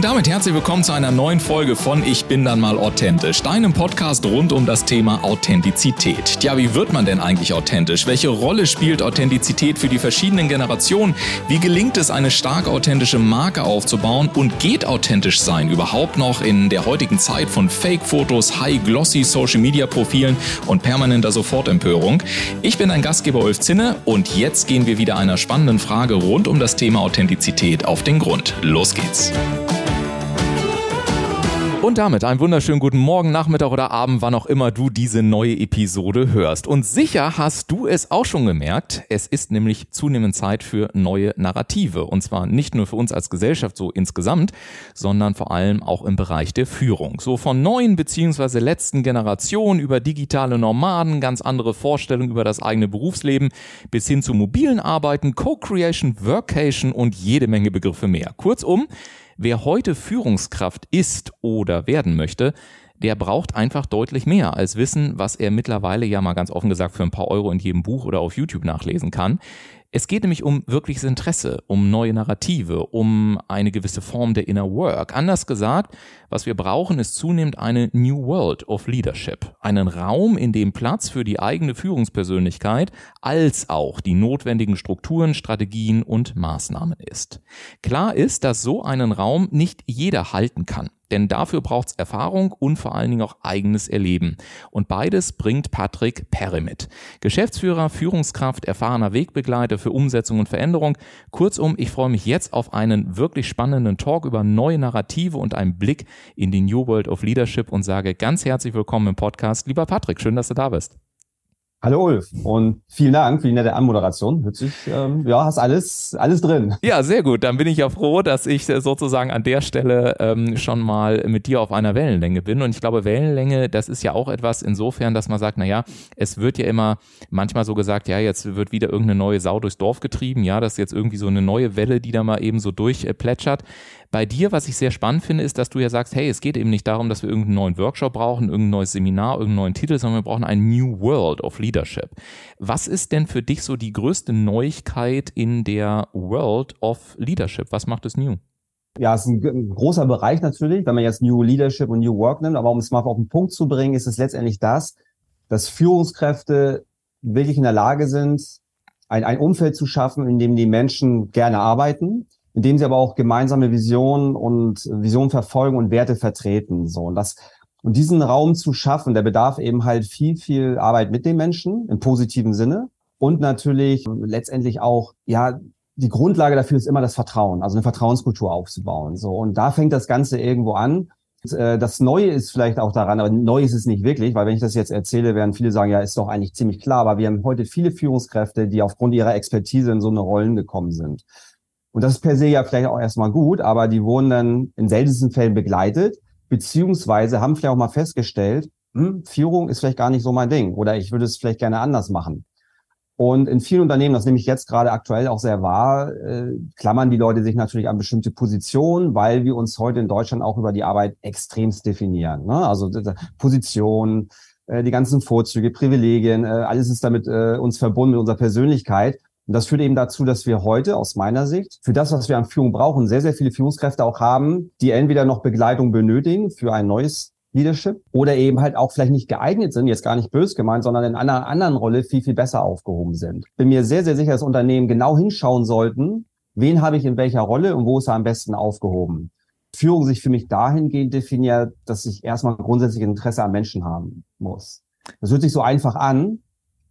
Und damit herzlich willkommen zu einer neuen Folge von Ich bin dann mal authentisch, deinem Podcast rund um das Thema Authentizität. Tja, wie wird man denn eigentlich authentisch? Welche Rolle spielt Authentizität für die verschiedenen Generationen? Wie gelingt es, eine stark authentische Marke aufzubauen? Und geht authentisch sein überhaupt noch in der heutigen Zeit von Fake-Fotos, High-Glossy Social-Media-Profilen und permanenter Sofortempörung? Ich bin dein Gastgeber Ulf Zinne und jetzt gehen wir wieder einer spannenden Frage rund um das Thema Authentizität auf den Grund. Los geht's! Und damit einen wunderschönen guten Morgen, Nachmittag oder Abend, wann auch immer du diese neue Episode hörst. Und sicher hast du es auch schon gemerkt, es ist nämlich zunehmend Zeit für neue Narrative. Und zwar nicht nur für uns als Gesellschaft so insgesamt, sondern vor allem auch im Bereich der Führung. So von neuen beziehungsweise letzten Generationen über digitale Nomaden, ganz andere Vorstellungen über das eigene Berufsleben, bis hin zu mobilen Arbeiten, Co-Creation, Workation und jede Menge Begriffe mehr. Kurzum, Wer heute Führungskraft ist oder werden möchte, der braucht einfach deutlich mehr als Wissen, was er mittlerweile ja mal ganz offen gesagt für ein paar Euro in jedem Buch oder auf YouTube nachlesen kann. Es geht nämlich um wirkliches Interesse, um neue Narrative, um eine gewisse Form der Inner Work. Anders gesagt, was wir brauchen, ist zunehmend eine New World of Leadership. Einen Raum, in dem Platz für die eigene Führungspersönlichkeit als auch die notwendigen Strukturen, Strategien und Maßnahmen ist. Klar ist, dass so einen Raum nicht jeder halten kann. Denn dafür braucht's Erfahrung und vor allen Dingen auch eigenes Erleben. Und beides bringt Patrick Perry mit. Geschäftsführer, Führungskraft, erfahrener Wegbegleiter für Umsetzung und Veränderung. Kurzum, ich freue mich jetzt auf einen wirklich spannenden Talk über neue Narrative und einen Blick in die New World of Leadership und sage ganz herzlich willkommen im Podcast. Lieber Patrick, schön, dass du da bist. Hallo Ulf und vielen Dank für die nette Anmoderation. Hört sich, ähm, ja, hast alles, alles drin. Ja, sehr gut. Dann bin ich ja froh, dass ich sozusagen an der Stelle ähm, schon mal mit dir auf einer Wellenlänge bin. Und ich glaube, Wellenlänge, das ist ja auch etwas insofern, dass man sagt, na ja, es wird ja immer manchmal so gesagt, ja, jetzt wird wieder irgendeine neue Sau durchs Dorf getrieben. Ja, das ist jetzt irgendwie so eine neue Welle, die da mal eben so durchplätschert. Bei dir, was ich sehr spannend finde, ist, dass du ja sagst, hey, es geht eben nicht darum, dass wir irgendeinen neuen Workshop brauchen, irgendein neues Seminar, irgendeinen neuen Titel, sondern wir brauchen ein New World of Leadership. Was ist denn für dich so die größte Neuigkeit in der World of Leadership? Was macht es new? Ja, es ist ein, ein, großer Bereich natürlich, wenn man jetzt New Leadership und New Work nimmt, aber um es mal auf den Punkt zu bringen, ist es letztendlich das, dass Führungskräfte wirklich in der Lage sind, ein, ein Umfeld zu schaffen, in dem die Menschen gerne arbeiten, indem sie aber auch gemeinsame Visionen und Visionen verfolgen und Werte vertreten. So und das und diesen Raum zu schaffen, der bedarf eben halt viel viel Arbeit mit den Menschen im positiven Sinne und natürlich letztendlich auch ja die Grundlage dafür ist immer das Vertrauen, also eine Vertrauenskultur aufzubauen. So und da fängt das Ganze irgendwo an. Äh, das Neue ist vielleicht auch daran, aber neu ist es nicht wirklich, weil wenn ich das jetzt erzähle, werden viele sagen, ja, ist doch eigentlich ziemlich klar, aber wir haben heute viele Führungskräfte, die aufgrund ihrer Expertise in so eine Rollen gekommen sind. Und das ist per se ja vielleicht auch erstmal gut, aber die wurden dann in seltensten Fällen begleitet, beziehungsweise haben vielleicht auch mal festgestellt, hm, Führung ist vielleicht gar nicht so mein Ding oder ich würde es vielleicht gerne anders machen. Und in vielen Unternehmen, das nehme ich jetzt gerade aktuell auch sehr wahr, äh, klammern die Leute sich natürlich an bestimmte Positionen, weil wir uns heute in Deutschland auch über die Arbeit extremst definieren. Ne? Also Position, äh, die ganzen Vorzüge, Privilegien, äh, alles ist damit äh, uns verbunden mit unserer Persönlichkeit. Und das führt eben dazu, dass wir heute aus meiner Sicht für das, was wir an Führung brauchen, sehr, sehr viele Führungskräfte auch haben, die entweder noch Begleitung benötigen für ein neues Leadership oder eben halt auch vielleicht nicht geeignet sind, jetzt gar nicht bös gemeint, sondern in einer anderen Rolle viel, viel besser aufgehoben sind. Bin mir sehr, sehr sicher, dass Unternehmen genau hinschauen sollten, wen habe ich in welcher Rolle und wo ist er am besten aufgehoben. Führung sich für mich dahingehend definiert, dass ich erstmal grundsätzlich Interesse am Menschen haben muss. Das hört sich so einfach an,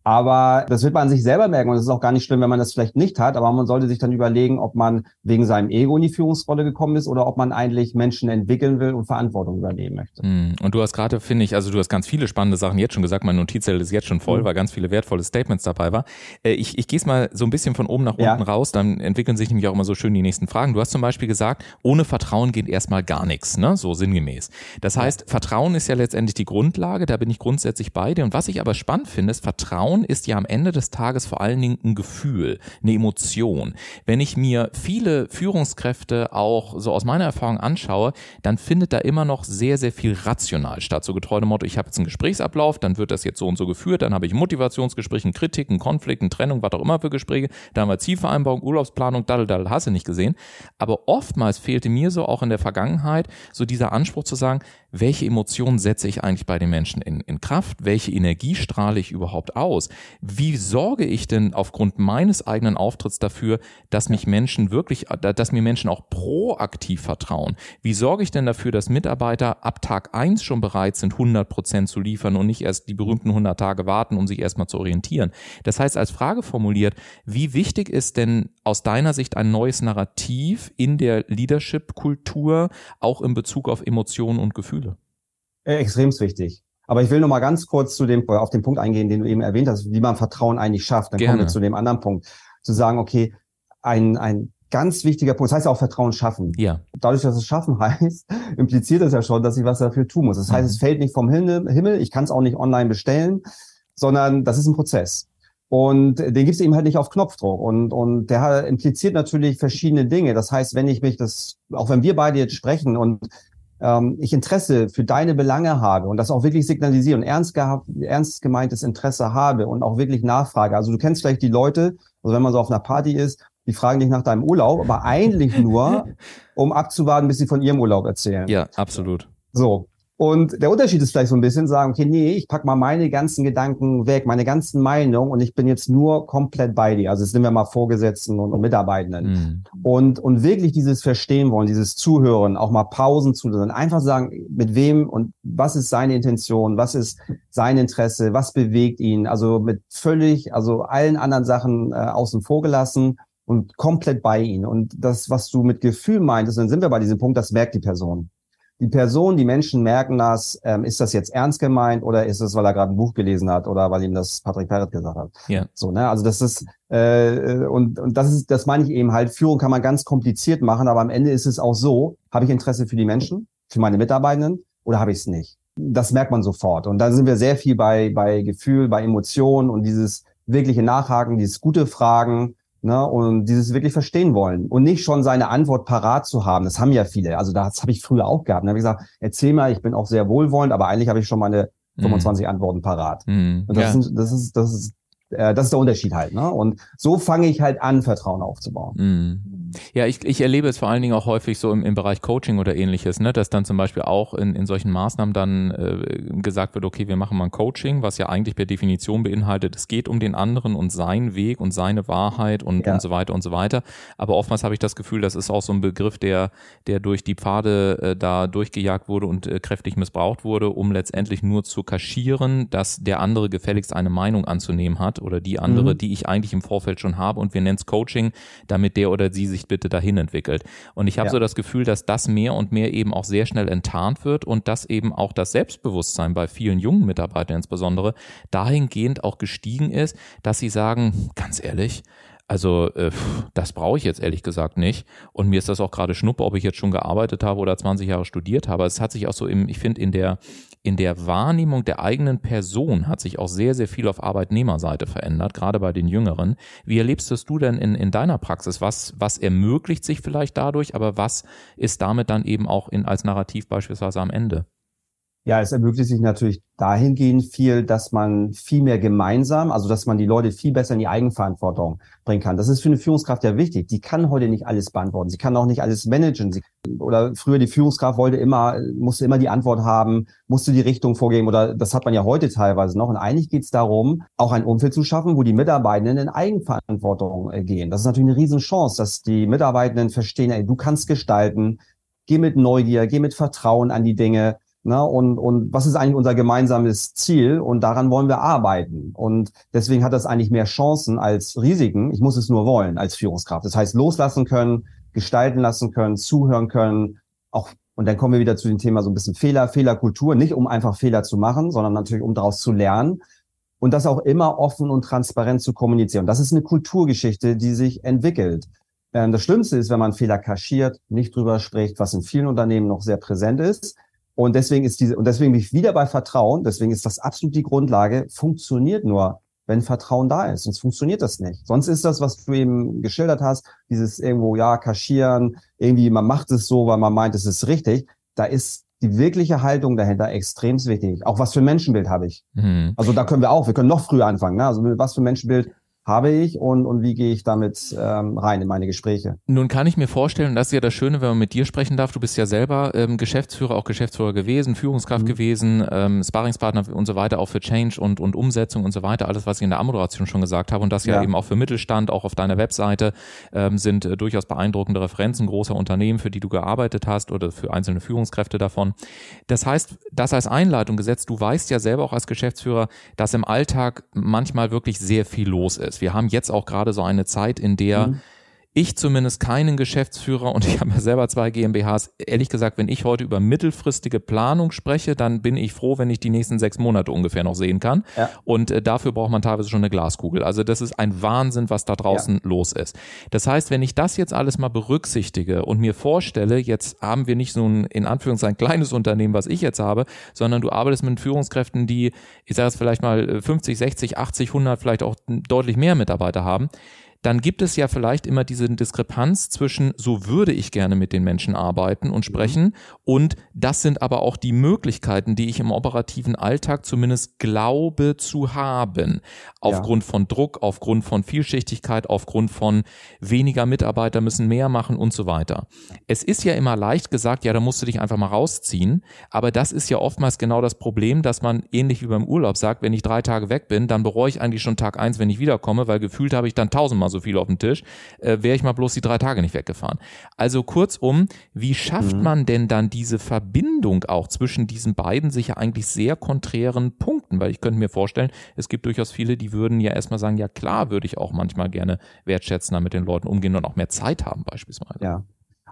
aber das wird man sich selber merken und es ist auch gar nicht schlimm, wenn man das vielleicht nicht hat, aber man sollte sich dann überlegen, ob man wegen seinem Ego in die Führungsrolle gekommen ist oder ob man eigentlich Menschen entwickeln will und Verantwortung übernehmen möchte. Mm, und du hast gerade, finde ich, also du hast ganz viele spannende Sachen jetzt schon gesagt, mein Notizzettel ist jetzt schon voll, mhm. weil ganz viele wertvolle Statements dabei war. Äh, ich, ich gehe es mal so ein bisschen von oben nach unten ja. raus, dann entwickeln sich nämlich auch immer so schön die nächsten Fragen. Du hast zum Beispiel gesagt, ohne Vertrauen geht erstmal gar nichts, ne? so sinngemäß. Das heißt, Vertrauen ist ja letztendlich die Grundlage, da bin ich grundsätzlich bei dir. Und was ich aber spannend finde, ist, Vertrauen Vertrauen ist ja am Ende des Tages vor allen Dingen ein Gefühl, eine Emotion. Wenn ich mir viele Führungskräfte auch so aus meiner Erfahrung anschaue, dann findet da immer noch sehr, sehr viel rational statt. So getreu dem Motto, ich habe jetzt einen Gesprächsablauf, dann wird das jetzt so und so geführt, dann habe ich ein Motivationsgespräch, eine Kritik, einen Konflikt, eine Trennung, was auch immer für Gespräche, dann haben wir Zielvereinbarung, Urlaubsplanung, daddel, daddel, hast du nicht gesehen. Aber oftmals fehlte mir so auch in der Vergangenheit so dieser Anspruch zu sagen, welche Emotionen setze ich eigentlich bei den Menschen in, in Kraft? Welche Energie strahle ich überhaupt aus? Wie sorge ich denn aufgrund meines eigenen Auftritts dafür, dass mich Menschen wirklich, dass mir Menschen auch proaktiv vertrauen? Wie sorge ich denn dafür, dass Mitarbeiter ab Tag eins schon bereit sind, 100 Prozent zu liefern und nicht erst die berühmten 100 Tage warten, um sich erstmal zu orientieren? Das heißt, als Frage formuliert, wie wichtig ist denn aus deiner Sicht ein neues Narrativ in der Leadership-Kultur, auch in Bezug auf Emotionen und Gefühle? Äh, extrem wichtig. Aber ich will noch mal ganz kurz zu dem, auf den Punkt eingehen, den du eben erwähnt hast, wie man Vertrauen eigentlich schafft. Dann Gerne. kommen wir zu dem anderen Punkt. Zu sagen, okay, ein, ein ganz wichtiger Punkt, das heißt ja auch Vertrauen schaffen. Ja. Dadurch, dass es schaffen heißt, impliziert das ja schon, dass ich was dafür tun muss. Das heißt, mhm. es fällt nicht vom Himmel, ich kann es auch nicht online bestellen, sondern das ist ein Prozess. Und den gibt es eben halt nicht auf Knopfdruck. Und, und der impliziert natürlich verschiedene Dinge. Das heißt, wenn ich mich das, auch wenn wir beide jetzt sprechen und ähm, ich Interesse für deine Belange habe und das auch wirklich signalisiere und ernst, gehabt, ernst gemeintes Interesse habe und auch wirklich nachfrage. Also du kennst vielleicht die Leute, also wenn man so auf einer Party ist, die fragen dich nach deinem Urlaub, aber eigentlich nur, um abzuwarten, bis sie von ihrem Urlaub erzählen. Ja, absolut. So. Und der Unterschied ist vielleicht so ein bisschen sagen, okay, nee, ich pack mal meine ganzen Gedanken weg, meine ganzen Meinungen und ich bin jetzt nur komplett bei dir. Also jetzt nehmen wir mal Vorgesetzten und, und Mitarbeitenden. Mhm. Und, und wirklich dieses Verstehen wollen, dieses Zuhören, auch mal Pausen zu zuhören, einfach sagen, mit wem und was ist seine Intention, was ist sein Interesse, was bewegt ihn. Also mit völlig, also allen anderen Sachen äh, außen vor gelassen und komplett bei ihnen. Und das, was du mit Gefühl meintest, dann sind wir bei diesem Punkt, das merkt die Person die Person, die Menschen merken das, ähm, ist das jetzt ernst gemeint oder ist es, weil er gerade ein Buch gelesen hat oder weil ihm das Patrick Perret gesagt hat. Ja. So, ne? Also das ist äh, und, und das ist, das meine ich eben halt, Führung kann man ganz kompliziert machen, aber am Ende ist es auch so, habe ich Interesse für die Menschen, für meine Mitarbeitenden oder habe ich es nicht? Das merkt man sofort. Und da sind wir sehr viel bei, bei Gefühl, bei Emotionen und dieses wirkliche Nachhaken, dieses gute Fragen, Ne, und dieses wirklich verstehen wollen und nicht schon seine Antwort parat zu haben. Das haben ja viele. Also das habe ich früher auch gehabt. Da habe ich gesagt, erzähl mal, ich bin auch sehr wohlwollend, aber eigentlich habe ich schon meine 25 mm. Antworten parat. Mm. Und das, ja. sind, das ist, das ist, äh, das ist der Unterschied halt. Ne? Und so fange ich halt an, Vertrauen aufzubauen. Mm. Ja, ich, ich erlebe es vor allen Dingen auch häufig so im, im Bereich Coaching oder ähnliches, ne, dass dann zum Beispiel auch in, in solchen Maßnahmen dann äh, gesagt wird, okay, wir machen mal ein Coaching, was ja eigentlich per Definition beinhaltet, es geht um den anderen und seinen Weg und seine Wahrheit und, ja. und so weiter und so weiter. Aber oftmals habe ich das Gefühl, das ist auch so ein Begriff, der, der durch die Pfade äh, da durchgejagt wurde und äh, kräftig missbraucht wurde, um letztendlich nur zu kaschieren, dass der andere gefälligst eine Meinung anzunehmen hat oder die andere, mhm. die ich eigentlich im Vorfeld schon habe und wir nennen es Coaching, damit der oder sie sich sich bitte dahin entwickelt. Und ich habe ja. so das Gefühl, dass das mehr und mehr eben auch sehr schnell enttarnt wird und dass eben auch das Selbstbewusstsein bei vielen jungen Mitarbeitern insbesondere dahingehend auch gestiegen ist, dass sie sagen, ganz ehrlich, also äh, das brauche ich jetzt ehrlich gesagt nicht. Und mir ist das auch gerade schnuppe, ob ich jetzt schon gearbeitet habe oder 20 Jahre studiert habe. Es hat sich auch so im, ich finde, in der, in der Wahrnehmung der eigenen Person hat sich auch sehr, sehr viel auf Arbeitnehmerseite verändert, gerade bei den Jüngeren. Wie erlebst du denn in, in deiner Praxis? Was, was ermöglicht sich vielleicht dadurch, aber was ist damit dann eben auch in, als Narrativ beispielsweise am Ende? Ja, es ermöglicht sich natürlich dahingehend viel, dass man viel mehr gemeinsam, also dass man die Leute viel besser in die Eigenverantwortung bringen kann. Das ist für eine Führungskraft ja wichtig. Die kann heute nicht alles beantworten. Sie kann auch nicht alles managen. Sie, oder früher die Führungskraft wollte immer, musste immer die Antwort haben, musste die Richtung vorgeben oder das hat man ja heute teilweise noch. Und eigentlich geht es darum, auch ein Umfeld zu schaffen, wo die Mitarbeitenden in Eigenverantwortung äh, gehen. Das ist natürlich eine Riesenchance, dass die Mitarbeitenden verstehen, ey, du kannst gestalten, geh mit Neugier, geh mit Vertrauen an die Dinge Ne? Und, und was ist eigentlich unser gemeinsames Ziel? Und daran wollen wir arbeiten. Und deswegen hat das eigentlich mehr Chancen als Risiken. Ich muss es nur wollen als Führungskraft. Das heißt, loslassen können, gestalten lassen können, zuhören können, auch und dann kommen wir wieder zu dem Thema so ein bisschen Fehler, Fehlerkultur, nicht um einfach Fehler zu machen, sondern natürlich um daraus zu lernen und das auch immer offen und transparent zu kommunizieren. Das ist eine Kulturgeschichte, die sich entwickelt. Ähm, das Schlimmste ist, wenn man Fehler kaschiert, nicht drüber spricht, was in vielen Unternehmen noch sehr präsent ist. Und deswegen ist diese, und deswegen bin ich wieder bei Vertrauen, deswegen ist das absolut die Grundlage, funktioniert nur, wenn Vertrauen da ist. Sonst funktioniert das nicht. Sonst ist das, was du eben geschildert hast, dieses irgendwo, ja, kaschieren, irgendwie, man macht es so, weil man meint, es ist richtig. Da ist die wirkliche Haltung dahinter extrem wichtig. Auch was für ein Menschenbild habe ich. Mhm. Also da können wir auch, wir können noch früher anfangen. Ne? Also was für ein Menschenbild habe ich und, und wie gehe ich damit ähm, rein in meine Gespräche. Nun kann ich mir vorstellen, das ist ja das Schöne, wenn man mit dir sprechen darf, du bist ja selber ähm, Geschäftsführer, auch Geschäftsführer gewesen, Führungskraft mhm. gewesen, ähm, Sparringspartner und so weiter, auch für Change und, und Umsetzung und so weiter, alles, was ich in der Ammoderation schon gesagt habe und das ja, ja eben auch für Mittelstand, auch auf deiner Webseite ähm, sind äh, durchaus beeindruckende Referenzen großer Unternehmen, für die du gearbeitet hast oder für einzelne Führungskräfte davon. Das heißt, das als Einleitung gesetzt, du weißt ja selber auch als Geschäftsführer, dass im Alltag manchmal wirklich sehr viel los ist. Wir haben jetzt auch gerade so eine Zeit, in der mhm ich zumindest keinen Geschäftsführer und ich habe ja selber zwei GmbHs. Ehrlich gesagt, wenn ich heute über mittelfristige Planung spreche, dann bin ich froh, wenn ich die nächsten sechs Monate ungefähr noch sehen kann. Ja. Und äh, dafür braucht man teilweise schon eine Glaskugel. Also das ist ein Wahnsinn, was da draußen ja. los ist. Das heißt, wenn ich das jetzt alles mal berücksichtige und mir vorstelle, jetzt haben wir nicht so ein in Anführungszeichen kleines Unternehmen, was ich jetzt habe, sondern du arbeitest mit Führungskräften, die, ich sage es vielleicht mal 50, 60, 80, 100, vielleicht auch deutlich mehr Mitarbeiter haben dann gibt es ja vielleicht immer diese Diskrepanz zwischen, so würde ich gerne mit den Menschen arbeiten und sprechen, mhm. und das sind aber auch die Möglichkeiten, die ich im operativen Alltag zumindest glaube zu haben. Aufgrund ja. von Druck, aufgrund von Vielschichtigkeit, aufgrund von weniger Mitarbeiter müssen mehr machen und so weiter. Es ist ja immer leicht gesagt, ja, da musst du dich einfach mal rausziehen, aber das ist ja oftmals genau das Problem, dass man ähnlich wie beim Urlaub sagt, wenn ich drei Tage weg bin, dann bereue ich eigentlich schon Tag eins, wenn ich wiederkomme, weil gefühlt habe ich dann tausendmal mal so viel auf dem Tisch, äh, wäre ich mal bloß die drei Tage nicht weggefahren. Also kurzum, wie schafft mhm. man denn dann diese Verbindung auch zwischen diesen beiden sicher eigentlich sehr konträren Punkten? Weil ich könnte mir vorstellen, es gibt durchaus viele, die würden ja erstmal sagen, ja klar, würde ich auch manchmal gerne wertschätzender mit den Leuten umgehen und auch mehr Zeit haben beispielsweise. Ja.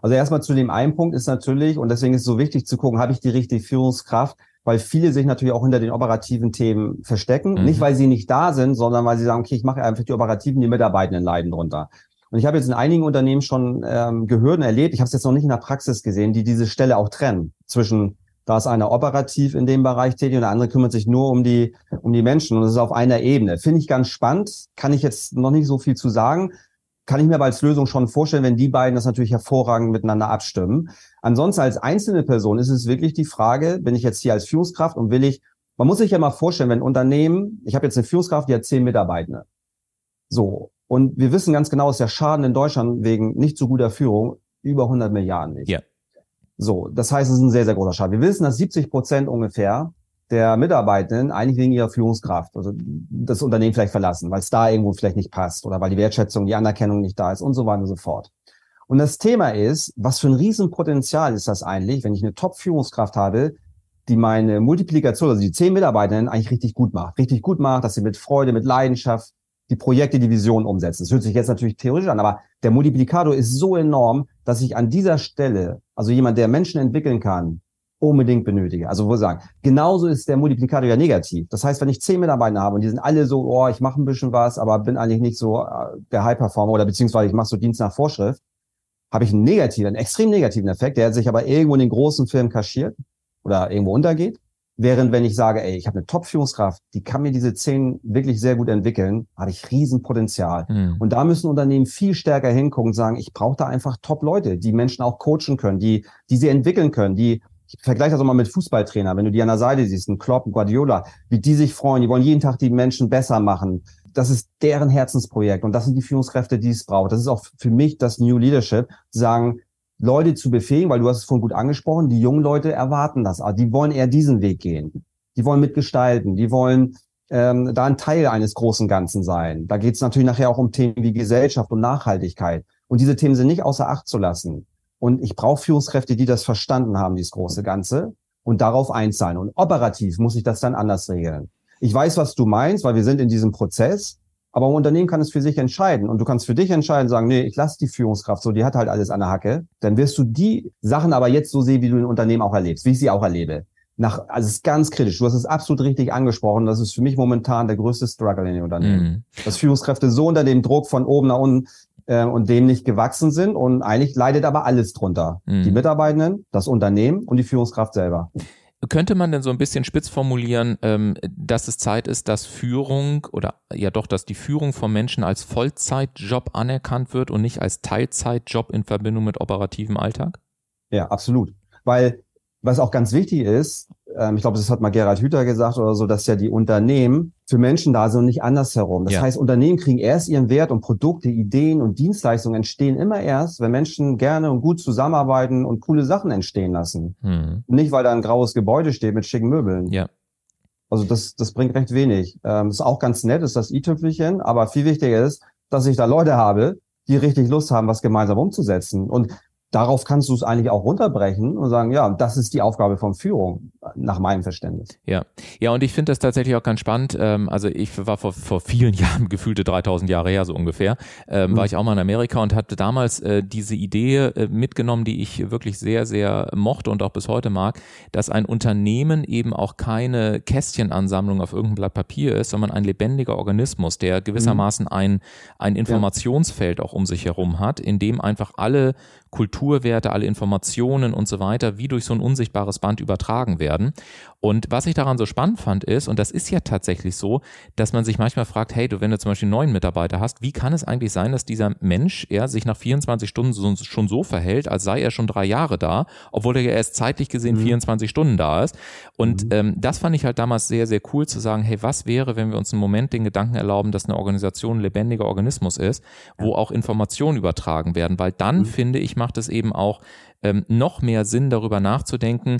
Also erstmal zu dem einen Punkt ist natürlich, und deswegen ist es so wichtig zu gucken, habe ich die richtige Führungskraft, weil viele sich natürlich auch hinter den operativen Themen verstecken. Mhm. Nicht, weil sie nicht da sind, sondern weil sie sagen, okay, ich mache einfach die operativen, die Mitarbeitenden leiden drunter. Und ich habe jetzt in einigen Unternehmen schon ähm, gehört und erlebt, ich habe es jetzt noch nicht in der Praxis gesehen, die diese Stelle auch trennen zwischen da ist einer operativ in dem Bereich tätig und der andere kümmert sich nur um die, um die Menschen und das ist auf einer Ebene. Finde ich ganz spannend, kann ich jetzt noch nicht so viel zu sagen kann ich mir aber als Lösung schon vorstellen, wenn die beiden das natürlich hervorragend miteinander abstimmen. Ansonsten als einzelne Person ist es wirklich die Frage, bin ich jetzt hier als Führungskraft und will ich, man muss sich ja mal vorstellen, wenn ein Unternehmen, ich habe jetzt eine Führungskraft, die hat zehn Mitarbeitende. So. Und wir wissen ganz genau, ist der Schaden in Deutschland wegen nicht so guter Führung über 100 Milliarden nicht. Ja. So. Das heißt, es ist ein sehr, sehr großer Schaden. Wir wissen, dass 70 Prozent ungefähr der Mitarbeitenden eigentlich wegen ihrer Führungskraft, also das Unternehmen vielleicht verlassen, weil es da irgendwo vielleicht nicht passt oder weil die Wertschätzung, die Anerkennung nicht da ist und so weiter und so fort. Und das Thema ist, was für ein Riesenpotenzial ist das eigentlich, wenn ich eine Top-Führungskraft habe, die meine Multiplikation, also die zehn Mitarbeitenden eigentlich richtig gut macht. Richtig gut macht, dass sie mit Freude, mit Leidenschaft die Projekte, die Vision umsetzen. Das hört sich jetzt natürlich theoretisch an, aber der Multiplikator ist so enorm, dass ich an dieser Stelle, also jemand, der Menschen entwickeln kann, unbedingt benötige. Also wo sagen, genauso ist der Multiplikator ja negativ. Das heißt, wenn ich zehn Mitarbeiter habe und die sind alle so, oh, ich mache ein bisschen was, aber bin eigentlich nicht so äh, der High-Performer oder beziehungsweise ich mache so Dienst nach Vorschrift, habe ich einen negativen, einen extrem negativen Effekt, der sich aber irgendwo in den großen Firmen kaschiert oder irgendwo untergeht. Während wenn ich sage, ey, ich habe eine Top-Führungskraft, die kann mir diese zehn wirklich sehr gut entwickeln, habe ich Riesenpotenzial. Mhm. Und da müssen Unternehmen viel stärker hingucken und sagen, ich brauche da einfach Top-Leute, die Menschen auch coachen können, die, die sie entwickeln können, die ich vergleiche das auch mal mit Fußballtrainer, wenn du die an der Seite siehst, ein Klopp, ein Guardiola, wie die sich freuen, die wollen jeden Tag die Menschen besser machen. Das ist deren Herzensprojekt und das sind die Führungskräfte, die es braucht. Das ist auch für mich das New Leadership, sagen, Leute zu befähigen, weil du hast es vorhin gut angesprochen, die jungen Leute erwarten das, die wollen eher diesen Weg gehen. Die wollen mitgestalten, die wollen ähm, da ein Teil eines großen Ganzen sein. Da geht es natürlich nachher auch um Themen wie Gesellschaft und Nachhaltigkeit. Und diese Themen sind nicht außer Acht zu lassen. Und ich brauche Führungskräfte, die das verstanden haben, dieses große Ganze, und darauf einzahlen. Und operativ muss ich das dann anders regeln. Ich weiß, was du meinst, weil wir sind in diesem Prozess. Aber ein Unternehmen kann es für sich entscheiden. Und du kannst für dich entscheiden, sagen, nee, ich lasse die Führungskraft so, die hat halt alles an der Hacke. Dann wirst du die Sachen aber jetzt so sehen, wie du ein Unternehmen auch erlebst, wie ich sie auch erlebe. Nach, also es ist ganz kritisch. Du hast es absolut richtig angesprochen. Das ist für mich momentan der größte Struggle in den Unternehmen. Mhm. Dass Führungskräfte so unter dem Druck von oben nach unten äh, und dem nicht gewachsen sind. Und eigentlich leidet aber alles drunter. Mhm. Die Mitarbeitenden, das Unternehmen und die Führungskraft selber. Könnte man denn so ein bisschen spitz formulieren, ähm, dass es Zeit ist, dass Führung oder ja doch, dass die Führung von Menschen als Vollzeitjob anerkannt wird und nicht als Teilzeitjob in Verbindung mit operativem Alltag? Ja, absolut. Weil was auch ganz wichtig ist, ich glaube, das hat mal Gerhard Hüther gesagt oder so, dass ja die Unternehmen für Menschen da sind und nicht andersherum. Das ja. heißt, Unternehmen kriegen erst ihren Wert und Produkte, Ideen und Dienstleistungen entstehen immer erst, wenn Menschen gerne und gut zusammenarbeiten und coole Sachen entstehen lassen. Hm. Nicht, weil da ein graues Gebäude steht mit schicken Möbeln. Ja. Also das, das bringt recht wenig. Ähm, ist auch ganz nett, ist das i-Tüpfelchen, aber viel wichtiger ist, dass ich da Leute habe, die richtig Lust haben, was gemeinsam umzusetzen. Und darauf kannst du es eigentlich auch runterbrechen und sagen, ja, das ist die Aufgabe von Führung, nach meinem Verständnis. Ja, ja, und ich finde das tatsächlich auch ganz spannend. Ähm, also ich war vor, vor vielen Jahren, gefühlte 3000 Jahre her so ungefähr, ähm, mhm. war ich auch mal in Amerika und hatte damals äh, diese Idee äh, mitgenommen, die ich wirklich sehr, sehr mochte und auch bis heute mag, dass ein Unternehmen eben auch keine Kästchenansammlung auf irgendeinem Blatt Papier ist, sondern ein lebendiger Organismus, der gewissermaßen mhm. ein, ein Informationsfeld ja. auch um sich herum hat, in dem einfach alle Kulturwerte, alle Informationen und so weiter wie durch so ein unsichtbares Band übertragen werden. Und was ich daran so spannend fand ist, und das ist ja tatsächlich so, dass man sich manchmal fragt, hey, du, wenn du zum Beispiel einen neuen Mitarbeiter hast, wie kann es eigentlich sein, dass dieser Mensch ja, sich nach 24 Stunden so, schon so verhält, als sei er schon drei Jahre da, obwohl er ja erst zeitlich gesehen mhm. 24 Stunden da ist. Und mhm. ähm, das fand ich halt damals sehr, sehr cool zu sagen, hey, was wäre, wenn wir uns einen Moment den Gedanken erlauben, dass eine Organisation ein lebendiger Organismus ist, wo auch Informationen übertragen werden, weil dann, mhm. finde ich, macht es eben auch ähm, noch mehr Sinn, darüber nachzudenken,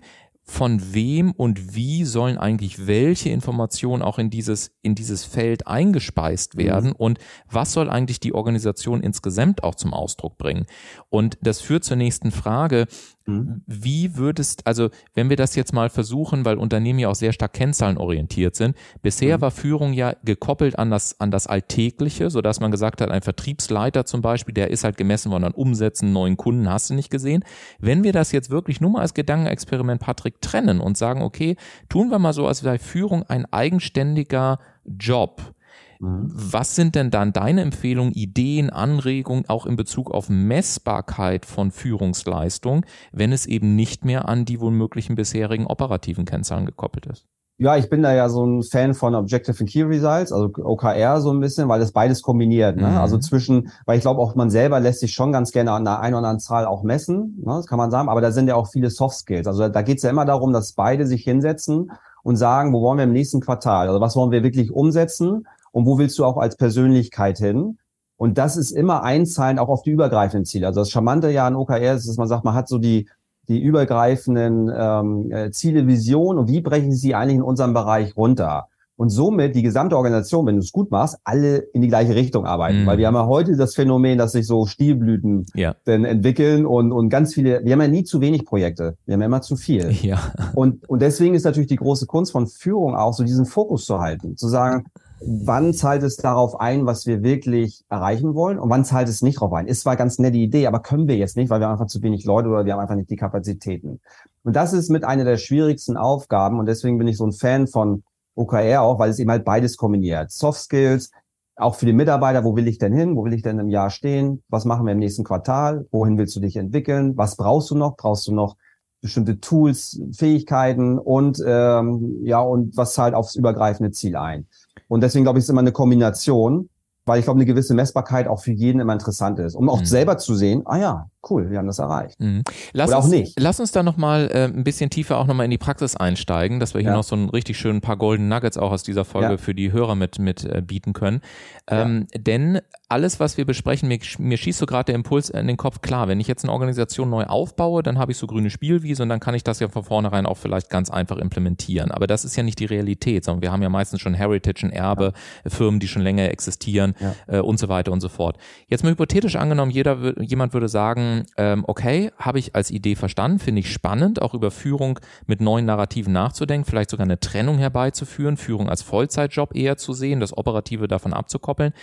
von wem und wie sollen eigentlich welche Informationen auch in dieses, in dieses Feld eingespeist mhm. werden mhm. und was soll eigentlich die Organisation insgesamt auch zum Ausdruck bringen. Und das führt zur nächsten Frage, Mhm. Wie würdest, also wenn wir das jetzt mal versuchen, weil Unternehmen ja auch sehr stark kennzahlenorientiert sind, bisher mhm. war Führung ja gekoppelt an das, an das Alltägliche, so dass man gesagt hat, ein Vertriebsleiter zum Beispiel, der ist halt gemessen worden an Umsätzen, neuen Kunden, hast du nicht gesehen. Wenn wir das jetzt wirklich nur mal als Gedankenexperiment, Patrick, trennen und sagen, okay, tun wir mal so, als wäre Führung ein eigenständiger Job, Mhm. Was sind denn dann deine Empfehlungen, Ideen, Anregungen auch in Bezug auf Messbarkeit von Führungsleistung, wenn es eben nicht mehr an die womöglichen bisherigen operativen Kennzahlen gekoppelt ist? Ja, ich bin da ja so ein Fan von Objective and Key Results, also OKR so ein bisschen, weil das beides kombiniert. Ne? Mhm. Also zwischen, weil ich glaube auch man selber lässt sich schon ganz gerne an einer ein oder anderen Zahl auch messen, ne? das kann man sagen, aber da sind ja auch viele Soft Skills. Also da geht es ja immer darum, dass beide sich hinsetzen und sagen, wo wollen wir im nächsten Quartal? Also was wollen wir wirklich umsetzen? Und wo willst du auch als Persönlichkeit hin? Und das ist immer einzahlend auch auf die übergreifenden Ziele. Also das Charmante ja an OKR ist, dass man sagt, man hat so die, die übergreifenden ähm, äh, Ziele, Vision und wie brechen sie eigentlich in unserem Bereich runter? Und somit die gesamte Organisation, wenn du es gut machst, alle in die gleiche Richtung arbeiten. Mhm. Weil wir haben ja heute das Phänomen, dass sich so Stilblüten ja. denn entwickeln und, und ganz viele, wir haben ja nie zu wenig Projekte, wir haben ja immer zu viel. Ja. Und, und deswegen ist natürlich die große Kunst von Führung auch, so diesen Fokus zu halten, zu sagen, wann zahlt es darauf ein, was wir wirklich erreichen wollen und wann zahlt es nicht darauf ein. Ist zwar ganz nette Idee, aber können wir jetzt nicht, weil wir einfach zu wenig Leute oder wir haben einfach nicht die Kapazitäten. Und das ist mit einer der schwierigsten Aufgaben und deswegen bin ich so ein Fan von OKR auch, weil es eben halt beides kombiniert. Soft Skills, auch für die Mitarbeiter, wo will ich denn hin? Wo will ich denn im Jahr stehen? Was machen wir im nächsten Quartal? Wohin willst du dich entwickeln? Was brauchst du noch? Brauchst du noch bestimmte Tools, Fähigkeiten und ähm, ja und was zahlt aufs übergreifende Ziel ein? Und deswegen glaube ich, ist immer eine Kombination, weil ich glaube, eine gewisse Messbarkeit auch für jeden immer interessant ist, um auch mhm. selber zu sehen, ah ja, cool, wir haben das erreicht. Mhm. Lass Oder uns, auch nicht. Lass uns da nochmal äh, ein bisschen tiefer auch nochmal in die Praxis einsteigen, dass wir hier ja. noch so ein richtig schön paar Golden Nuggets auch aus dieser Folge ja. für die Hörer mit, mit äh, bieten können. Ähm, ja. Denn alles, was wir besprechen, mir, mir schießt so gerade der Impuls in den Kopf, klar, wenn ich jetzt eine Organisation neu aufbaue, dann habe ich so grüne Spielwiese und dann kann ich das ja von vornherein auch vielleicht ganz einfach implementieren. Aber das ist ja nicht die Realität, sondern wir haben ja meistens schon Heritage, ein Erbe, Firmen, die schon länger existieren äh, und so weiter und so fort. Jetzt mal hypothetisch angenommen, jeder, jemand würde sagen, ähm, okay, habe ich als Idee verstanden, finde ich spannend, auch über Führung mit neuen Narrativen nachzudenken, vielleicht sogar eine Trennung herbeizuführen, Führung als Vollzeitjob eher zu sehen, das Operative davon abzukoppeln.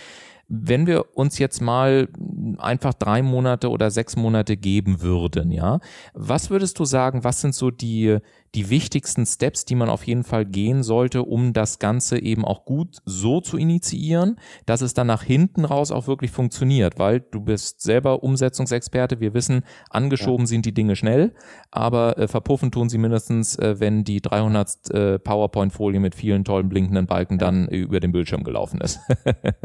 Wenn wir uns jetzt mal einfach drei Monate oder sechs Monate geben würden, ja, was würdest du sagen, was sind so die, die wichtigsten Steps, die man auf jeden Fall gehen sollte, um das Ganze eben auch gut so zu initiieren, dass es dann nach hinten raus auch wirklich funktioniert, weil du bist selber Umsetzungsexperte, wir wissen, angeschoben ja. sind die Dinge schnell, aber äh, verpuffen tun sie mindestens, äh, wenn die 300 äh, PowerPoint-Folie mit vielen tollen blinkenden Balken dann über den Bildschirm gelaufen ist.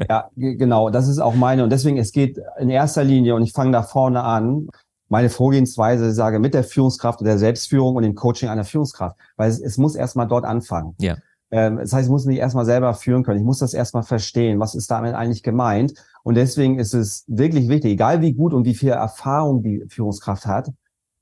ja, genau, das ist auch meine. Und deswegen, es geht in erster Linie und ich fange da vorne an, meine Vorgehensweise sage mit der Führungskraft oder der Selbstführung und dem Coaching einer Führungskraft, weil es, es muss erstmal dort anfangen. Ja. Ähm, das heißt, ich muss mich erstmal selber führen können. Ich muss das erstmal verstehen. Was ist damit eigentlich gemeint? Und deswegen ist es wirklich wichtig, egal wie gut und wie viel Erfahrung die Führungskraft hat,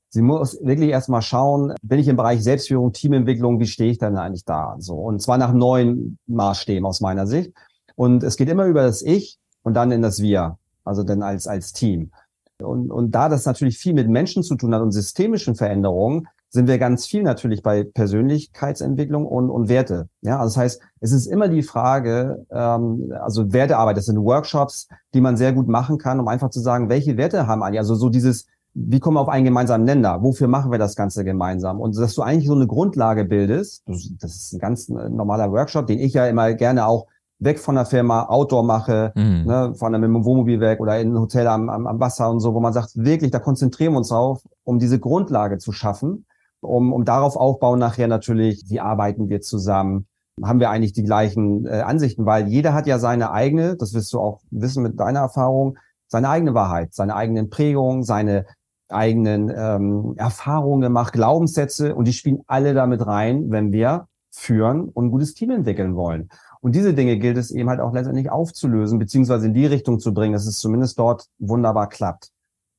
sie muss wirklich erstmal schauen, bin ich im Bereich Selbstführung, Teamentwicklung, wie stehe ich denn eigentlich da? So. Und zwar nach neuen Maßstäben aus meiner Sicht. Und es geht immer über das Ich und dann in das Wir. Also dann als, als Team. Und, und da das natürlich viel mit Menschen zu tun hat und systemischen Veränderungen, sind wir ganz viel natürlich bei Persönlichkeitsentwicklung und, und Werte. Ja, also das heißt, es ist immer die Frage, ähm, also Wertearbeit, das sind Workshops, die man sehr gut machen kann, um einfach zu sagen, welche Werte haben eigentlich, also so dieses, wie kommen wir auf einen gemeinsamen Nenner? Wofür machen wir das Ganze gemeinsam? Und dass du eigentlich so eine Grundlage bildest, das ist ein ganz normaler Workshop, den ich ja immer gerne auch weg von der Firma, Outdoor mache, mhm. ne, von einem Wohnmobil weg oder in ein Hotel am, am, am Wasser und so, wo man sagt, wirklich, da konzentrieren wir uns drauf, um diese Grundlage zu schaffen, um, um darauf aufbauen nachher natürlich, wie arbeiten wir zusammen, haben wir eigentlich die gleichen äh, Ansichten, weil jeder hat ja seine eigene, das wirst du auch wissen mit deiner Erfahrung, seine eigene Wahrheit, seine eigenen Prägungen, seine eigenen ähm, Erfahrungen gemacht, Glaubenssätze und die spielen alle damit rein, wenn wir führen und ein gutes Team entwickeln wollen. Und diese Dinge gilt es eben halt auch letztendlich aufzulösen, beziehungsweise in die Richtung zu bringen, dass es zumindest dort wunderbar klappt.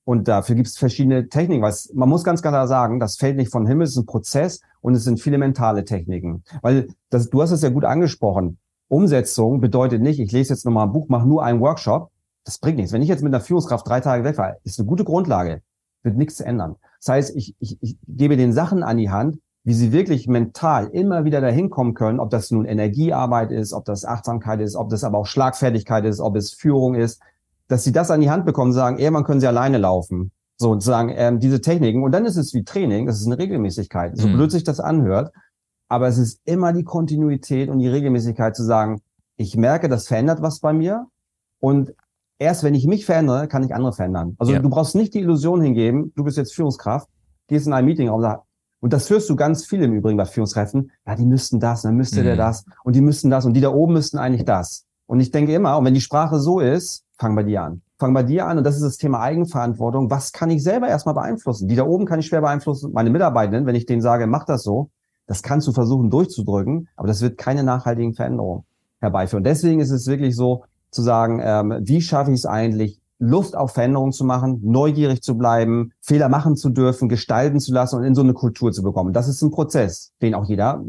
Und dafür gibt es verschiedene Techniken, weil man muss ganz klar sagen, das fällt nicht von Himmel, es ist ein Prozess und es sind viele mentale Techniken. Weil das, du hast es ja gut angesprochen. Umsetzung bedeutet nicht, ich lese jetzt nochmal ein Buch, mache nur einen Workshop. Das bringt nichts. Wenn ich jetzt mit einer Führungskraft drei Tage weg war, ist eine gute Grundlage, wird nichts ändern. Das heißt, ich, ich, ich gebe den Sachen an die Hand, wie sie wirklich mental immer wieder dahin kommen können, ob das nun Energiearbeit ist, ob das Achtsamkeit ist, ob das aber auch Schlagfertigkeit ist, ob es Führung ist, dass sie das an die Hand bekommen, sagen, irgendwann können sie alleine laufen. So, und sagen, ähm, diese Techniken. Und dann ist es wie Training, das ist eine Regelmäßigkeit, so mhm. blöd sich das anhört. Aber es ist immer die Kontinuität und die Regelmäßigkeit zu sagen, ich merke, das verändert was bei mir. Und erst wenn ich mich verändere, kann ich andere verändern. Also ja. du brauchst nicht die Illusion hingeben, du bist jetzt Führungskraft, gehst in ein Meeting und sagst, und das hörst du ganz viel im Übrigen bei Führungskräften. Ja, die müssten das, dann müsste mhm. der das und die müssten das und die da oben müssten eigentlich das. Und ich denke immer, und wenn die Sprache so ist, fang bei dir an. Fang bei dir an und das ist das Thema Eigenverantwortung. Was kann ich selber erstmal beeinflussen? Die da oben kann ich schwer beeinflussen. Meine Mitarbeitenden, wenn ich denen sage, mach das so, das kannst du versuchen durchzudrücken, aber das wird keine nachhaltigen Veränderungen herbeiführen. Deswegen ist es wirklich so zu sagen, ähm, wie schaffe ich es eigentlich, Lust auf Veränderung zu machen, neugierig zu bleiben, Fehler machen zu dürfen, gestalten zu lassen und in so eine Kultur zu bekommen. Das ist ein Prozess, den auch jeder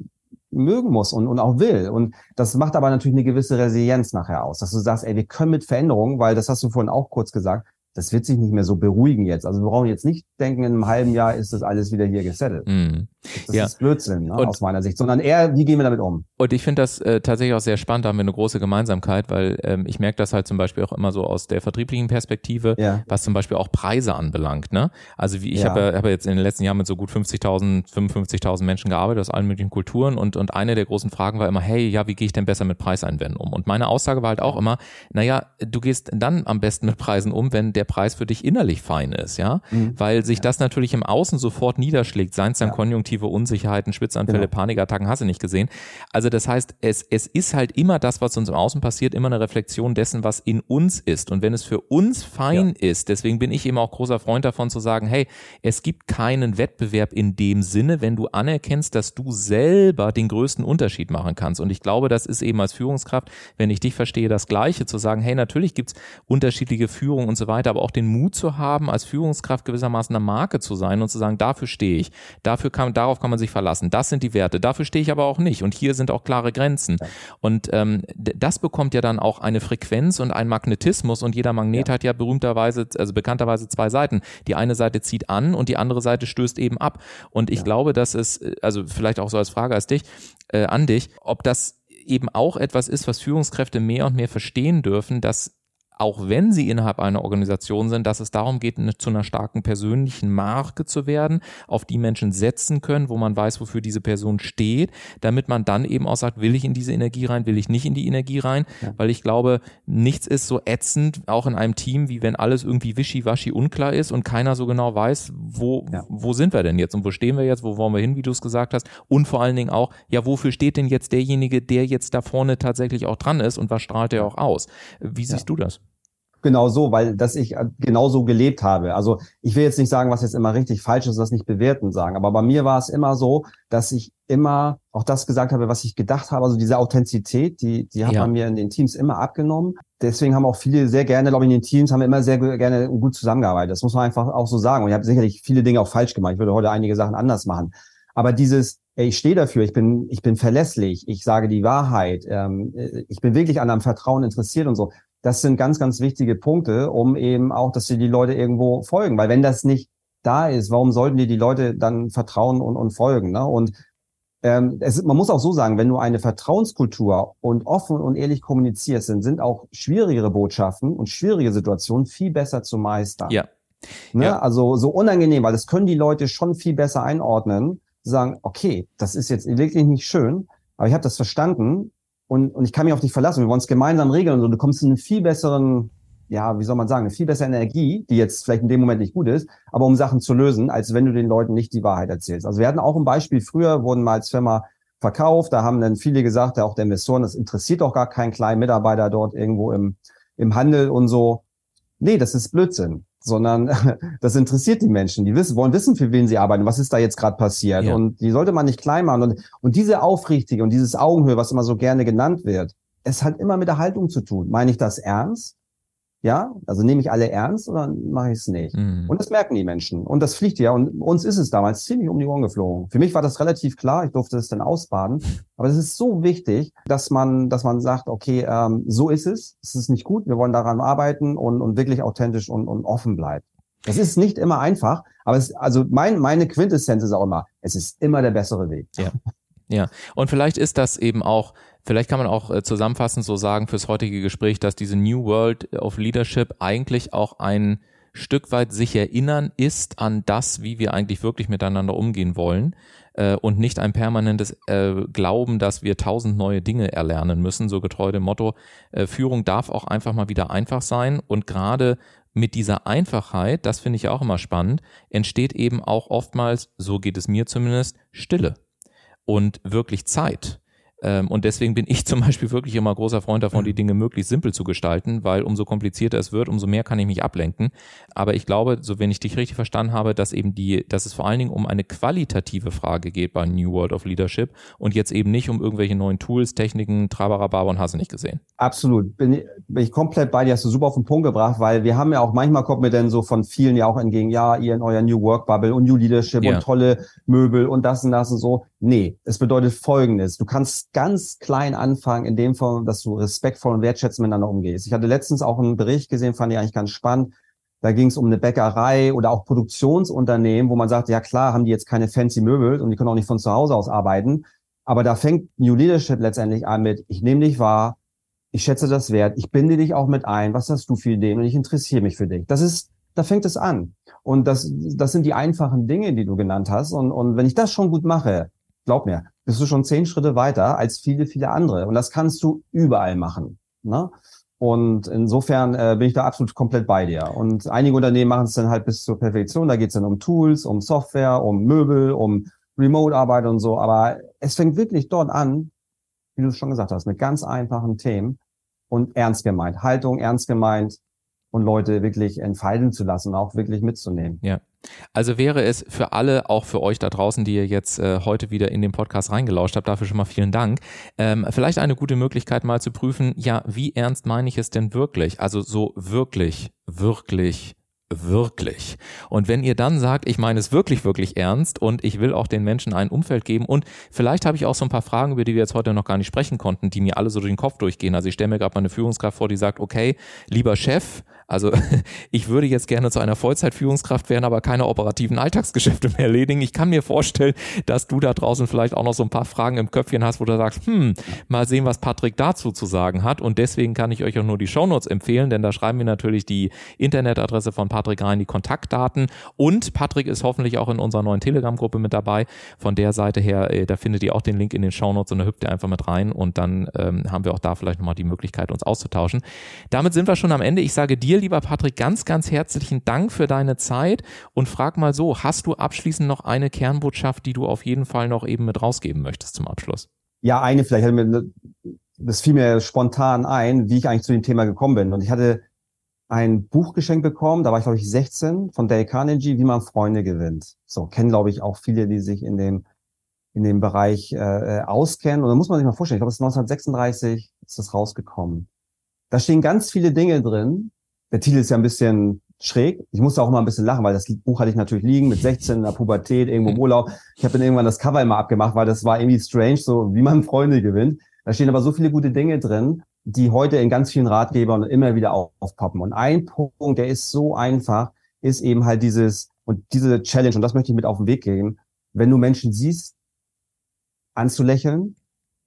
mögen muss und, und auch will. Und das macht aber natürlich eine gewisse Resilienz nachher aus, dass du sagst, ey, wir können mit Veränderungen, weil das hast du vorhin auch kurz gesagt, das wird sich nicht mehr so beruhigen jetzt. Also wir brauchen jetzt nicht denken, in einem halben Jahr ist das alles wieder hier gesettelt. Mm. Das ja. ist Blödsinn ne, aus meiner Sicht, sondern eher, wie gehen wir damit um? Und ich finde das äh, tatsächlich auch sehr spannend, da haben wir eine große Gemeinsamkeit, weil ähm, ich merke das halt zum Beispiel auch immer so aus der vertrieblichen Perspektive, ja. was zum Beispiel auch Preise anbelangt. Ne? Also wie ich ja. habe hab jetzt in den letzten Jahren mit so gut 50.000, 55.000 Menschen gearbeitet aus allen möglichen Kulturen und, und eine der großen Fragen war immer, hey, ja, wie gehe ich denn besser mit Preiseinwänden um? Und meine Aussage war halt auch immer, naja, du gehst dann am besten mit Preisen um, wenn der Preis für dich innerlich fein ist, ja, mhm. weil sich das natürlich im Außen sofort niederschlägt, seien es dann konjunktive Unsicherheiten, Schwitzanfälle, genau. Panikattacken, hast du nicht gesehen. Also das heißt, es, es ist halt immer das, was uns im Außen passiert, immer eine Reflexion dessen, was in uns ist. Und wenn es für uns fein ja. ist, deswegen bin ich eben auch großer Freund davon zu sagen, hey, es gibt keinen Wettbewerb in dem Sinne, wenn du anerkennst, dass du selber den größten Unterschied machen kannst. Und ich glaube, das ist eben als Führungskraft, wenn ich dich verstehe, das Gleiche, zu sagen, hey, natürlich gibt's unterschiedliche Führung und so weiter, aber auch den Mut zu haben, als Führungskraft gewissermaßen eine Marke zu sein und zu sagen, dafür stehe ich, dafür kann, darauf kann man sich verlassen lassen. Das sind die Werte. Dafür stehe ich aber auch nicht. Und hier sind auch klare Grenzen. Und ähm, das bekommt ja dann auch eine Frequenz und einen Magnetismus. Und jeder Magnet ja. hat ja berühmterweise, also bekannterweise zwei Seiten. Die eine Seite zieht an und die andere Seite stößt eben ab. Und ich ja. glaube, dass es, also vielleicht auch so als Frage als dich, äh, an dich, ob das eben auch etwas ist, was Führungskräfte mehr und mehr verstehen dürfen, dass auch wenn sie innerhalb einer Organisation sind, dass es darum geht, eine, zu einer starken persönlichen Marke zu werden, auf die Menschen setzen können, wo man weiß, wofür diese Person steht, damit man dann eben auch sagt, will ich in diese Energie rein, will ich nicht in die Energie rein, ja. weil ich glaube, nichts ist so ätzend, auch in einem Team, wie wenn alles irgendwie wischiwaschi unklar ist und keiner so genau weiß, wo, ja. wo sind wir denn jetzt und wo stehen wir jetzt, wo wollen wir hin, wie du es gesagt hast und vor allen Dingen auch, ja, wofür steht denn jetzt derjenige, der jetzt da vorne tatsächlich auch dran ist und was strahlt er auch aus? Wie siehst ja. du das? Genau so, weil das ich äh, genauso gelebt habe. Also ich will jetzt nicht sagen, was jetzt immer richtig falsch ist, das nicht bewerten sagen, aber bei mir war es immer so, dass ich immer auch das gesagt habe, was ich gedacht habe. Also diese Authentizität, die, die hat ja. man mir in den Teams immer abgenommen. Deswegen haben auch viele sehr gerne, glaube ich, in den Teams haben wir immer sehr gerne gut zusammengearbeitet. Das muss man einfach auch so sagen. Und ich habe sicherlich viele Dinge auch falsch gemacht. Ich würde heute einige Sachen anders machen. Aber dieses, ey, ich stehe dafür, ich bin, ich bin verlässlich, ich sage die Wahrheit, ähm, ich bin wirklich an einem Vertrauen interessiert und so das sind ganz, ganz wichtige Punkte, um eben auch, dass sie die Leute irgendwo folgen. Weil wenn das nicht da ist, warum sollten die die Leute dann vertrauen und, und folgen? Ne? Und ähm, es, man muss auch so sagen, wenn du eine Vertrauenskultur und offen und ehrlich kommunizierst, dann sind auch schwierigere Botschaften und schwierige Situationen viel besser zu meistern. Ja. Ne? ja. Also so unangenehm, weil das können die Leute schon viel besser einordnen, sagen, okay, das ist jetzt wirklich nicht schön, aber ich habe das verstanden und, und ich kann mich auf dich verlassen. Wir wollen es gemeinsam regeln und so. Du kommst in einen viel besseren, ja, wie soll man sagen, eine viel bessere Energie, die jetzt vielleicht in dem Moment nicht gut ist, aber um Sachen zu lösen, als wenn du den Leuten nicht die Wahrheit erzählst. Also wir hatten auch ein Beispiel, früher wurden mal als Firma verkauft, da haben dann viele gesagt, auch der Investoren, das interessiert doch gar keinen kleinen Mitarbeiter dort irgendwo im, im Handel und so. Nee, das ist Blödsinn sondern das interessiert die Menschen. Die wissen, wollen wissen, für wen sie arbeiten, was ist da jetzt gerade passiert. Ja. Und die sollte man nicht klein machen. Und, und diese Aufrichtige und dieses Augenhöhe, was immer so gerne genannt wird, es hat immer mit der Haltung zu tun. Meine ich das ernst? Ja, also nehme ich alle ernst oder mache ich es nicht? Mhm. Und das merken die Menschen. Und das fliegt ja. Und uns ist es damals ziemlich um die Ohren geflogen. Für mich war das relativ klar. Ich durfte es dann ausbaden. Aber es ist so wichtig, dass man, dass man sagt, okay, ähm, so ist es. Es ist nicht gut. Wir wollen daran arbeiten und, und wirklich authentisch und, und offen bleibt. Es ist nicht immer einfach, aber es, also mein, meine Quintessenz ist auch immer, es ist immer der bessere Weg. Ja. Ja, und vielleicht ist das eben auch, vielleicht kann man auch äh, zusammenfassend so sagen fürs heutige Gespräch, dass diese New World of Leadership eigentlich auch ein Stück weit sich erinnern ist an das, wie wir eigentlich wirklich miteinander umgehen wollen äh, und nicht ein permanentes äh, Glauben, dass wir tausend neue Dinge erlernen müssen, so getreu dem Motto, äh, Führung darf auch einfach mal wieder einfach sein und gerade mit dieser Einfachheit, das finde ich auch immer spannend, entsteht eben auch oftmals, so geht es mir zumindest, Stille und wirklich Zeit. Ähm, und deswegen bin ich zum Beispiel wirklich immer großer Freund davon, die Dinge möglichst simpel zu gestalten, weil umso komplizierter es wird, umso mehr kann ich mich ablenken. Aber ich glaube, so wenn ich dich richtig verstanden habe, dass eben die, dass es vor allen Dingen um eine qualitative Frage geht bei New World of Leadership und jetzt eben nicht um irgendwelche neuen Tools, Techniken, Trabarababa und hast du nicht gesehen. Absolut. Bin ich, bin ich komplett bei dir, hast du super auf den Punkt gebracht, weil wir haben ja auch, manchmal kommt mir denn so von vielen ja auch entgegen, ja, ihr in euer New Work Bubble und New Leadership ja. und tolle Möbel und das und das und so. Nee, es bedeutet Folgendes. Du kannst ganz klein anfangen, in dem Fall, dass du respektvoll und wertschätzend miteinander umgehst. Ich hatte letztens auch einen Bericht gesehen, fand ich eigentlich ganz spannend. Da ging es um eine Bäckerei oder auch Produktionsunternehmen, wo man sagt, ja klar, haben die jetzt keine fancy Möbel und die können auch nicht von zu Hause aus arbeiten. Aber da fängt New Leadership letztendlich an mit, ich nehme dich wahr, ich schätze das wert, ich binde dich auch mit ein, was hast du für Ideen und ich interessiere mich für dich. Das ist, da fängt es an. Und das, das sind die einfachen Dinge, die du genannt hast. Und, und wenn ich das schon gut mache, glaub mir, bist du schon zehn Schritte weiter als viele, viele andere. Und das kannst du überall machen. Ne? Und insofern äh, bin ich da absolut komplett bei dir. Und einige Unternehmen machen es dann halt bis zur Perfektion. Da geht es dann um Tools, um Software, um Möbel, um Remote-Arbeit und so. Aber es fängt wirklich dort an, wie du schon gesagt hast, mit ganz einfachen Themen und ernst gemeint. Haltung ernst gemeint und Leute wirklich entfalten zu lassen, auch wirklich mitzunehmen. Ja. Also wäre es für alle, auch für euch da draußen, die ihr jetzt äh, heute wieder in den Podcast reingelauscht habt, dafür schon mal vielen Dank. Ähm, vielleicht eine gute Möglichkeit mal zu prüfen, ja, wie ernst meine ich es denn wirklich? Also so wirklich, wirklich, wirklich. Und wenn ihr dann sagt, ich meine es wirklich, wirklich ernst und ich will auch den Menschen ein Umfeld geben und vielleicht habe ich auch so ein paar Fragen, über die wir jetzt heute noch gar nicht sprechen konnten, die mir alle so durch den Kopf durchgehen. Also ich stelle mir gerade mal eine Führungskraft vor, die sagt, okay, lieber Chef, Also ich würde jetzt gerne zu einer Vollzeitführungskraft werden, aber keine operativen Alltagsgeschäfte mehr erledigen. Ich kann mir vorstellen, dass du da draußen vielleicht auch noch so ein paar Fragen im Köpfchen hast, wo du sagst, hm, mal sehen, was Patrick dazu zu sagen hat. Und deswegen kann ich euch auch nur die Shownotes empfehlen, denn da schreiben wir natürlich die Internetadresse von Patrick rein, die Kontaktdaten. Und Patrick ist hoffentlich auch in unserer neuen Telegram-Gruppe mit dabei. Von der Seite her, äh, da findet ihr auch den Link in den Shownotes und da hüpft ihr einfach mit rein und dann ähm, haben wir auch da vielleicht nochmal die Möglichkeit, uns auszutauschen. Damit sind wir schon am Ende. Ich sage dir, lieber Patrick, ganz, ganz herzlichen Dank für deine Zeit und frag mal so, hast du abschließend noch eine Kernbotschaft, die du auf jeden Fall noch eben mit rausgeben möchtest zum Abschluss? Ja, eine vielleicht. Das fiel mir spontan ein, wie ich eigentlich zu dem Thema gekommen bin. Und ich hatte ein Buch geschenkt bekommen, da war ich glaube ich 16 von Dale Carnegie, wie man Freunde gewinnt. So kennen glaube ich auch viele, die sich in dem in dem Bereich äh, äh auskennen. Und da muss man sich mal vorstellen, ich glaube, es ist 1936 ist das rausgekommen. Da stehen ganz viele Dinge drin. Der Titel ist ja ein bisschen schräg. Ich musste auch immer ein bisschen lachen, weil das Buch hatte ich natürlich liegen mit 16 in der Pubertät, irgendwo im Urlaub. Ich habe dann irgendwann das Cover immer abgemacht, weil das war irgendwie strange, so wie man Freunde gewinnt. Da stehen aber so viele gute Dinge drin, die heute in ganz vielen Ratgebern immer wieder aufpoppen. Und ein Punkt, der ist so einfach, ist eben halt dieses und diese Challenge, und das möchte ich mit auf den Weg geben, wenn du Menschen siehst, anzulächeln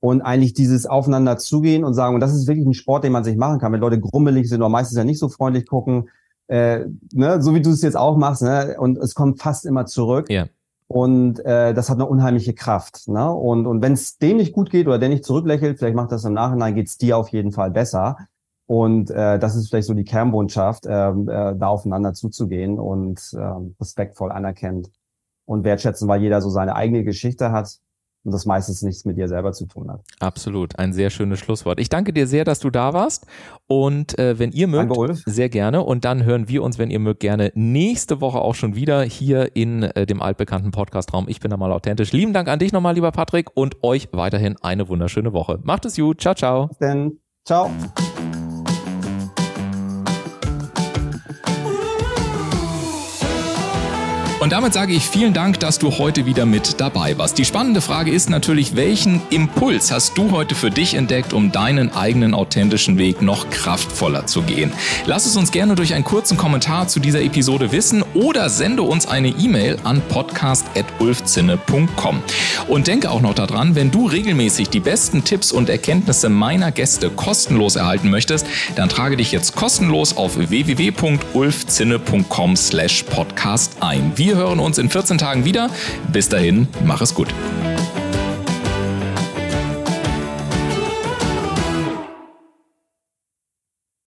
und eigentlich dieses Aufeinander zugehen und sagen, und das ist wirklich ein Sport, den man sich machen kann, wenn Leute grummelig sind oder meistens ja nicht so freundlich gucken, äh, ne, so wie du es jetzt auch machst, ne, und es kommt fast immer zurück. Ja. Und äh, das hat eine unheimliche Kraft. Ne? Und, und wenn es dem nicht gut geht oder der nicht zurücklächelt, vielleicht macht das im Nachhinein, geht's dir auf jeden Fall besser. Und äh, das ist vielleicht so die Kernbotschaft, äh, äh, da aufeinander zuzugehen und äh, respektvoll anerkennt und wertschätzen, weil jeder so seine eigene Geschichte hat und das meistens nichts mit dir selber zu tun hat. Absolut, ein sehr schönes Schlusswort. Ich danke dir sehr, dass du da warst und äh, wenn ihr mögt, danke, sehr gerne und dann hören wir uns, wenn ihr mögt, gerne nächste Woche auch schon wieder hier in äh, dem altbekannten Podcastraum. Ich bin da mal authentisch. Lieben Dank an dich nochmal, lieber Patrick und euch weiterhin eine wunderschöne Woche. Macht es gut, ciao, ciao. Bis denn. Ciao. Und damit sage ich vielen Dank, dass du heute wieder mit dabei warst. Die spannende Frage ist natürlich, welchen Impuls hast du heute für dich entdeckt, um deinen eigenen authentischen Weg noch kraftvoller zu gehen? Lass es uns gerne durch einen kurzen Kommentar zu dieser Episode wissen oder sende uns eine E-Mail an podcast.ulfzinne.com. Und denke auch noch daran, wenn du regelmäßig die besten Tipps und Erkenntnisse meiner Gäste kostenlos erhalten möchtest, dann trage dich jetzt kostenlos auf www.ulfzinne.com slash podcast ein. Wir hören uns in 14 Tagen wieder. Bis dahin, mach es gut.